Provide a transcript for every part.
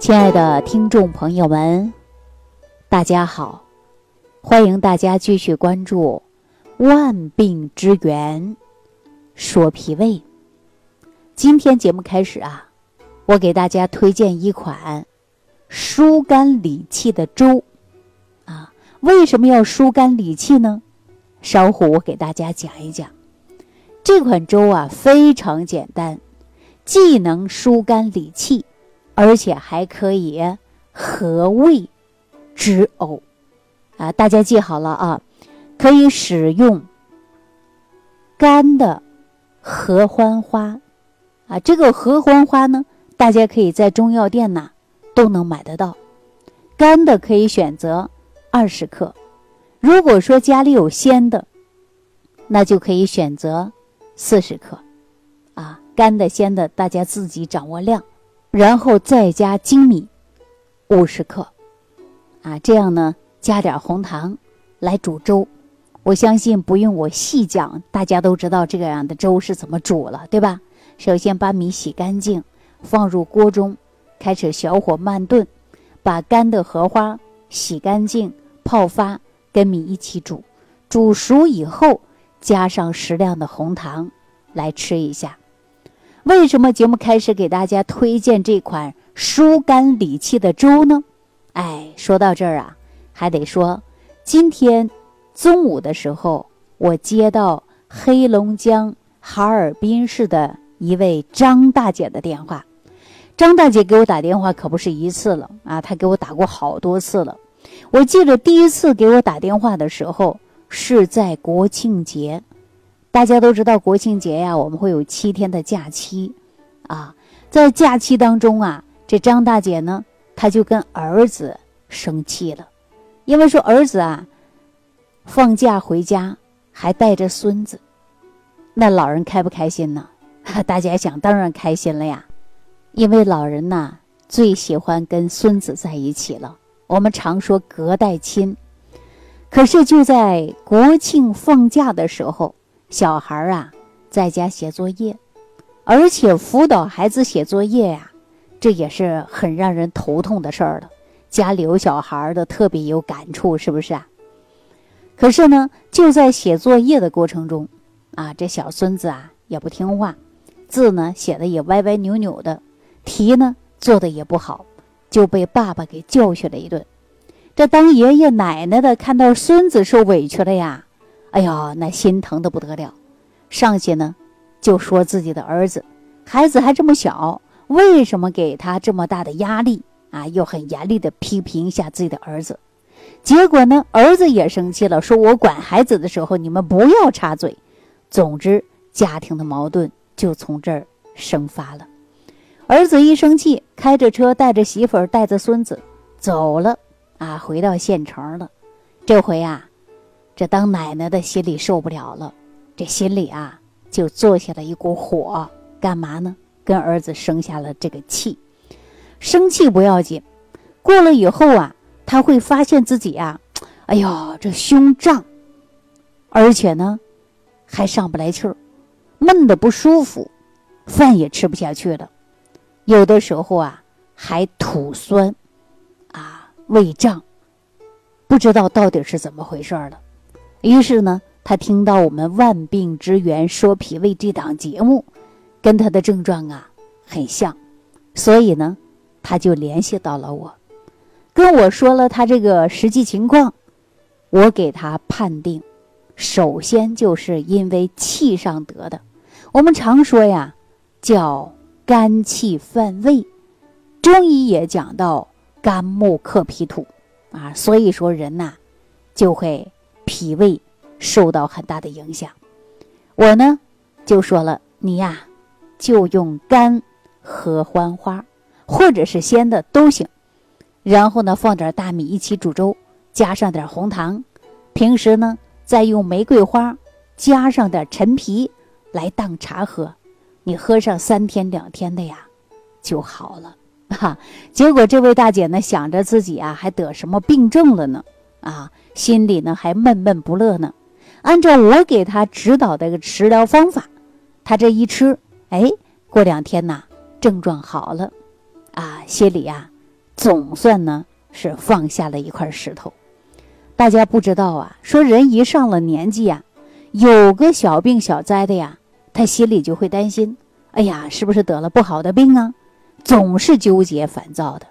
亲爱的听众朋友们，大家好！欢迎大家继续关注《万病之源说脾胃》。今天节目开始啊，我给大家推荐一款疏肝理气的粥啊。为什么要疏肝理气呢？稍后我给大家讲一讲。这款粥啊非常简单，既能疏肝理气。而且还可以和胃止呕啊！大家记好了啊，可以使用干的合欢花啊。这个合欢花呢，大家可以在中药店呐都能买得到。干的可以选择二十克，如果说家里有鲜的，那就可以选择四十克啊。干的鲜的，大家自己掌握量。然后再加粳米五十克，啊，这样呢，加点红糖来煮粥。我相信不用我细讲，大家都知道这个样的粥是怎么煮了，对吧？首先把米洗干净，放入锅中，开始小火慢炖，把干的荷花洗干净泡发，跟米一起煮。煮熟以后，加上适量的红糖来吃一下。为什么节目开始给大家推荐这款疏肝理气的粥呢？哎，说到这儿啊，还得说，今天中午的时候，我接到黑龙江哈尔滨市的一位张大姐的电话。张大姐给我打电话可不是一次了啊，她给我打过好多次了。我记得第一次给我打电话的时候是在国庆节。大家都知道国庆节呀，我们会有七天的假期，啊，在假期当中啊，这张大姐呢，她就跟儿子生气了，因为说儿子啊，放假回家还带着孙子，那老人开不开心呢？大家想，当然开心了呀，因为老人呐最喜欢跟孙子在一起了。我们常说隔代亲，可是就在国庆放假的时候。小孩啊，在家写作业，而且辅导孩子写作业呀，这也是很让人头痛的事儿了。家里有小孩的特别有感触，是不是啊？可是呢，就在写作业的过程中，啊，这小孙子啊也不听话，字呢写的也歪歪扭扭的，题呢做的也不好，就被爸爸给教训了一顿。这当爷爷奶奶的看到孙子受委屈了呀。哎呀，那心疼的不得了，上去呢，就说自己的儿子，孩子还这么小，为什么给他这么大的压力啊？又很严厉的批评一下自己的儿子，结果呢，儿子也生气了，说我管孩子的时候，你们不要插嘴。总之，家庭的矛盾就从这儿生发了。儿子一生气，开着车带着媳妇儿带着孙子走了，啊，回到县城了。这回啊。这当奶奶的心里受不了了，这心里啊就坐下了一股火，干嘛呢？跟儿子生下了这个气。生气不要紧，过了以后啊，他会发现自己啊，哎呦，这胸胀，而且呢还上不来气儿，闷的不舒服，饭也吃不下去了，有的时候啊还吐酸，啊胃胀，不知道到底是怎么回事了。于是呢，他听到我们《万病之源说脾胃》这档节目，跟他的症状啊很像，所以呢，他就联系到了我，跟我说了他这个实际情况。我给他判定，首先就是因为气上得的。我们常说呀，叫肝气犯胃，中医也讲到肝木克脾土啊，所以说人呐就会。脾胃受到很大的影响，我呢就说了，你呀就用干合欢花，或者是鲜的都行。然后呢放点大米一起煮粥，加上点红糖。平时呢再用玫瑰花加上点陈皮来当茶喝，你喝上三天两天的呀就好了。哈，结果这位大姐呢想着自己啊还得什么病症了呢？啊。心里呢还闷闷不乐呢，按照我给他指导的个食疗方法，他这一吃，哎，过两天呐，症状好了，啊，心里呀总算呢是放下了一块石头。大家不知道啊，说人一上了年纪呀，有个小病小灾的呀，他心里就会担心，哎呀，是不是得了不好的病啊？总是纠结烦躁的，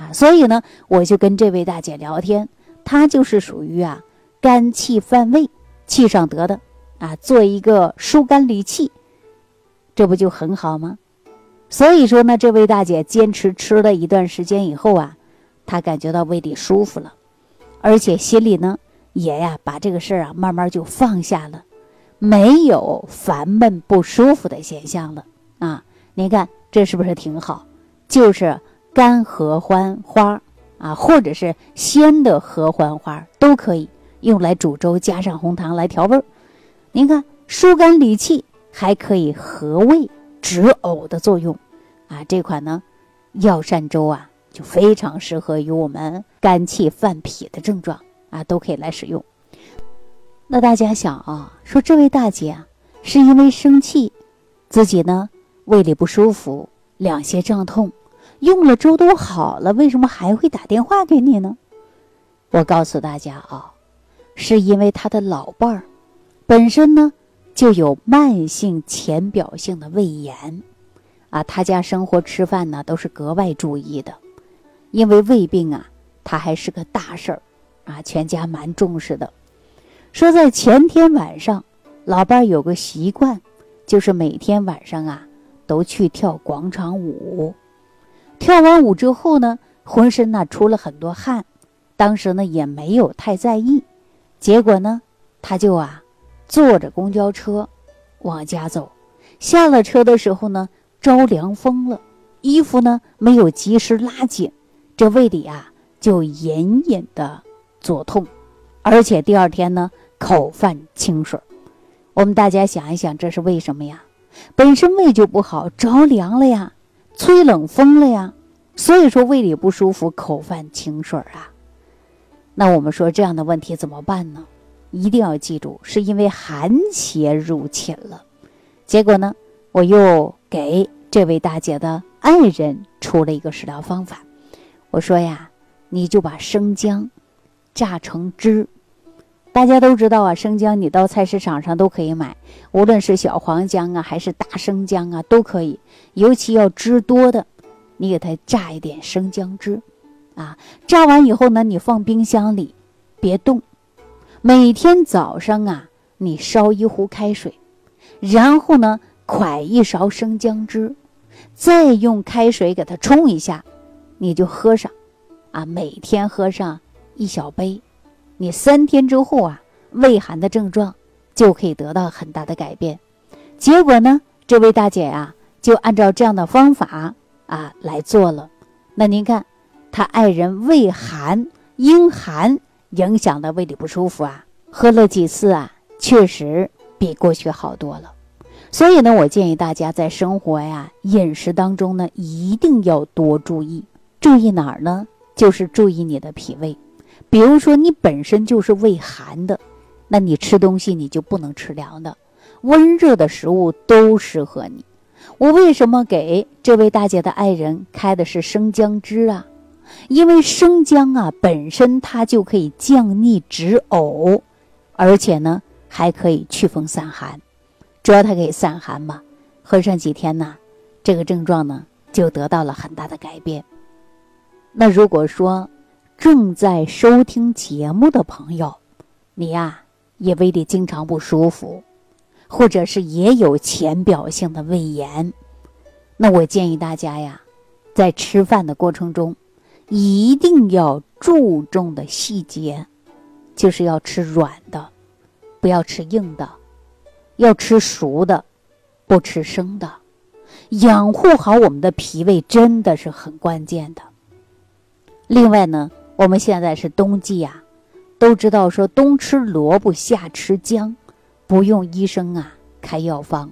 啊，所以呢，我就跟这位大姐聊天，它就是属于啊肝气犯胃，气上得的，啊，做一个疏肝理气，这不就很好吗？所以说呢，这位大姐坚持吃了一段时间以后啊，她感觉到胃里舒服了，而且心里呢也呀把这个事儿啊慢慢就放下了，没有烦闷不舒服的现象了啊。您看这是不是挺好？就是肝合欢花啊，或者是鲜的合欢花都可以用来煮粥，加上红糖来调味儿。您看疏肝理气，还可以和胃止呕的作用啊。这款呢药膳粥啊，就非常适合于我们肝气犯脾的症状啊，都可以来使用。那大家想啊，说这位大姐啊，是因为生气，自己呢？胃里不舒服，两胁胀痛，用了粥都好了，为什么还会打电话给你呢？我告诉大家啊，是因为他的老伴儿本身呢就有慢性浅表性的胃炎，啊，他家生活吃饭呢都是格外注意的，因为胃病啊，他还是个大事儿，啊，全家蛮重视的。说在前天晚上，老伴儿有个习惯，就是每天晚上啊。都去跳广场舞，跳完舞之后呢，浑身呢出了很多汗，当时呢也没有太在意，结果呢，他就啊坐着公交车往家走，下了车的时候呢着凉风了，衣服呢没有及时拉紧，这胃里啊就隐隐的作痛，而且第二天呢口泛清水，我们大家想一想，这是为什么呀？本身胃就不好，着凉了呀，吹冷风了呀，所以说胃里不舒服，口泛清水啊。那我们说这样的问题怎么办呢？一定要记住，是因为寒邪入侵了。结果呢，我又给这位大姐的爱人出了一个食疗方法。我说呀，你就把生姜榨成汁。大家都知道啊，生姜你到菜市场上都可以买，无论是小黄姜啊，还是大生姜啊，都可以。尤其要汁多的，你给它榨一点生姜汁，啊，榨完以后呢，你放冰箱里，别动。每天早上啊，你烧一壶开水，然后呢，㧟一勺生姜汁，再用开水给它冲一下，你就喝上，啊，每天喝上一小杯。你三天之后啊，胃寒的症状就可以得到很大的改变。结果呢，这位大姐呀，就按照这样的方法啊来做了。那您看，她爱人胃寒，阴寒影响的胃里不舒服啊，喝了几次啊，确实比过去好多了。所以呢，我建议大家在生活呀、饮食当中呢，一定要多注意。注意哪儿呢？就是注意你的脾胃。比如说，你本身就是胃寒的，那你吃东西你就不能吃凉的，温热的食物都适合你。我为什么给这位大姐的爱人开的是生姜汁啊？因为生姜啊本身它就可以降逆止呕，而且呢还可以祛风散寒，主要它可以散寒嘛。喝上几天呢，这个症状呢就得到了很大的改变。那如果说，正在收听节目的朋友，你呀也胃里经常不舒服，或者是也有浅表性的胃炎，那我建议大家呀，在吃饭的过程中，一定要注重的细节，就是要吃软的，不要吃硬的，要吃熟的，不吃生的，养护好我们的脾胃真的是很关键的。另外呢。我们现在是冬季呀，都知道说冬吃萝卜夏吃姜，不用医生啊开药方，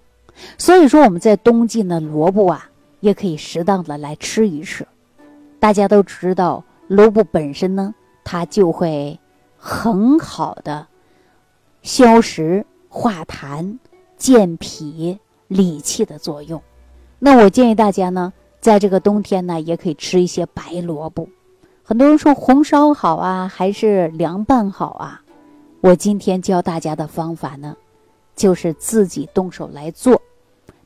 所以说我们在冬季呢，萝卜啊也可以适当的来吃一吃。大家都知道，萝卜本身呢，它就会很好的消食化痰、健脾理气的作用。那我建议大家呢，在这个冬天呢，也可以吃一些白萝卜。很多人说红烧好啊，还是凉拌好啊？我今天教大家的方法呢，就是自己动手来做。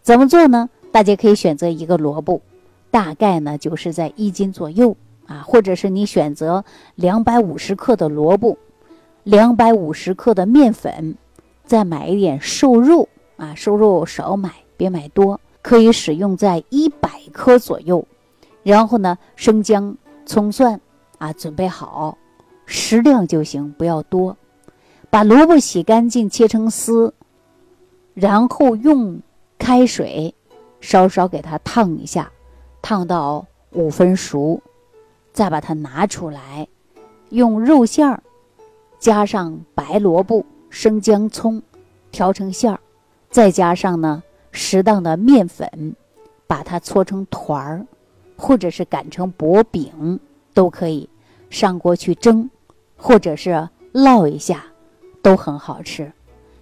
怎么做呢？大家可以选择一个萝卜，大概呢就是在一斤左右啊，或者是你选择两百五十克的萝卜，两百五十克的面粉，再买一点瘦肉啊，瘦肉少买，别买多，可以使用在一百克左右。然后呢，生姜、葱蒜。啊，准备好，适量就行，不要多。把萝卜洗干净，切成丝，然后用开水稍稍给它烫一下，烫到五分熟，再把它拿出来，用肉馅儿加上白萝卜、生姜、葱调成馅儿，再加上呢适当的面粉，把它搓成团儿，或者是擀成薄饼。都可以上锅去蒸，或者是烙一下，都很好吃。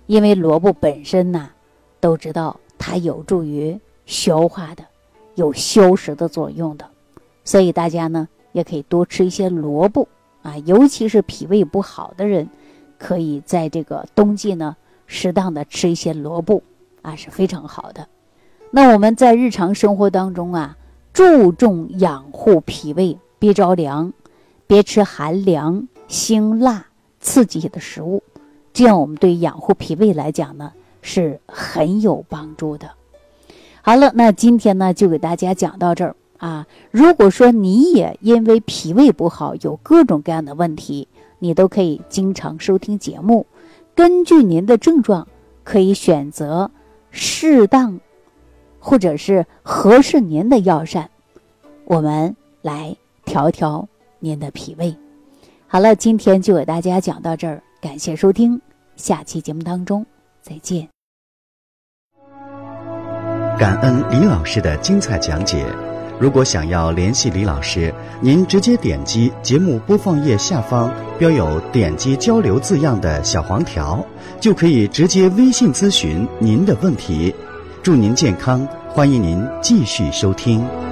因为萝卜本身呢，都知道它有助于消化的，有消食的作用的，所以大家呢也可以多吃一些萝卜啊，尤其是脾胃不好的人，可以在这个冬季呢适当的吃一些萝卜啊是非常好的。那我们在日常生活当中啊，注重养护脾胃。别着凉，别吃寒凉、辛辣、刺激的食物，这样我们对养护脾胃来讲呢是很有帮助的。好了，那今天呢就给大家讲到这儿啊。如果说你也因为脾胃不好有各种各样的问题，你都可以经常收听节目，根据您的症状可以选择适当或者是合适您的药膳，我们来。调调您的脾胃。好了，今天就给大家讲到这儿，感谢收听，下期节目当中再见。感恩李老师的精彩讲解。如果想要联系李老师，您直接点击节目播放页下方标有“点击交流”字样的小黄条，就可以直接微信咨询您的问题。祝您健康，欢迎您继续收听。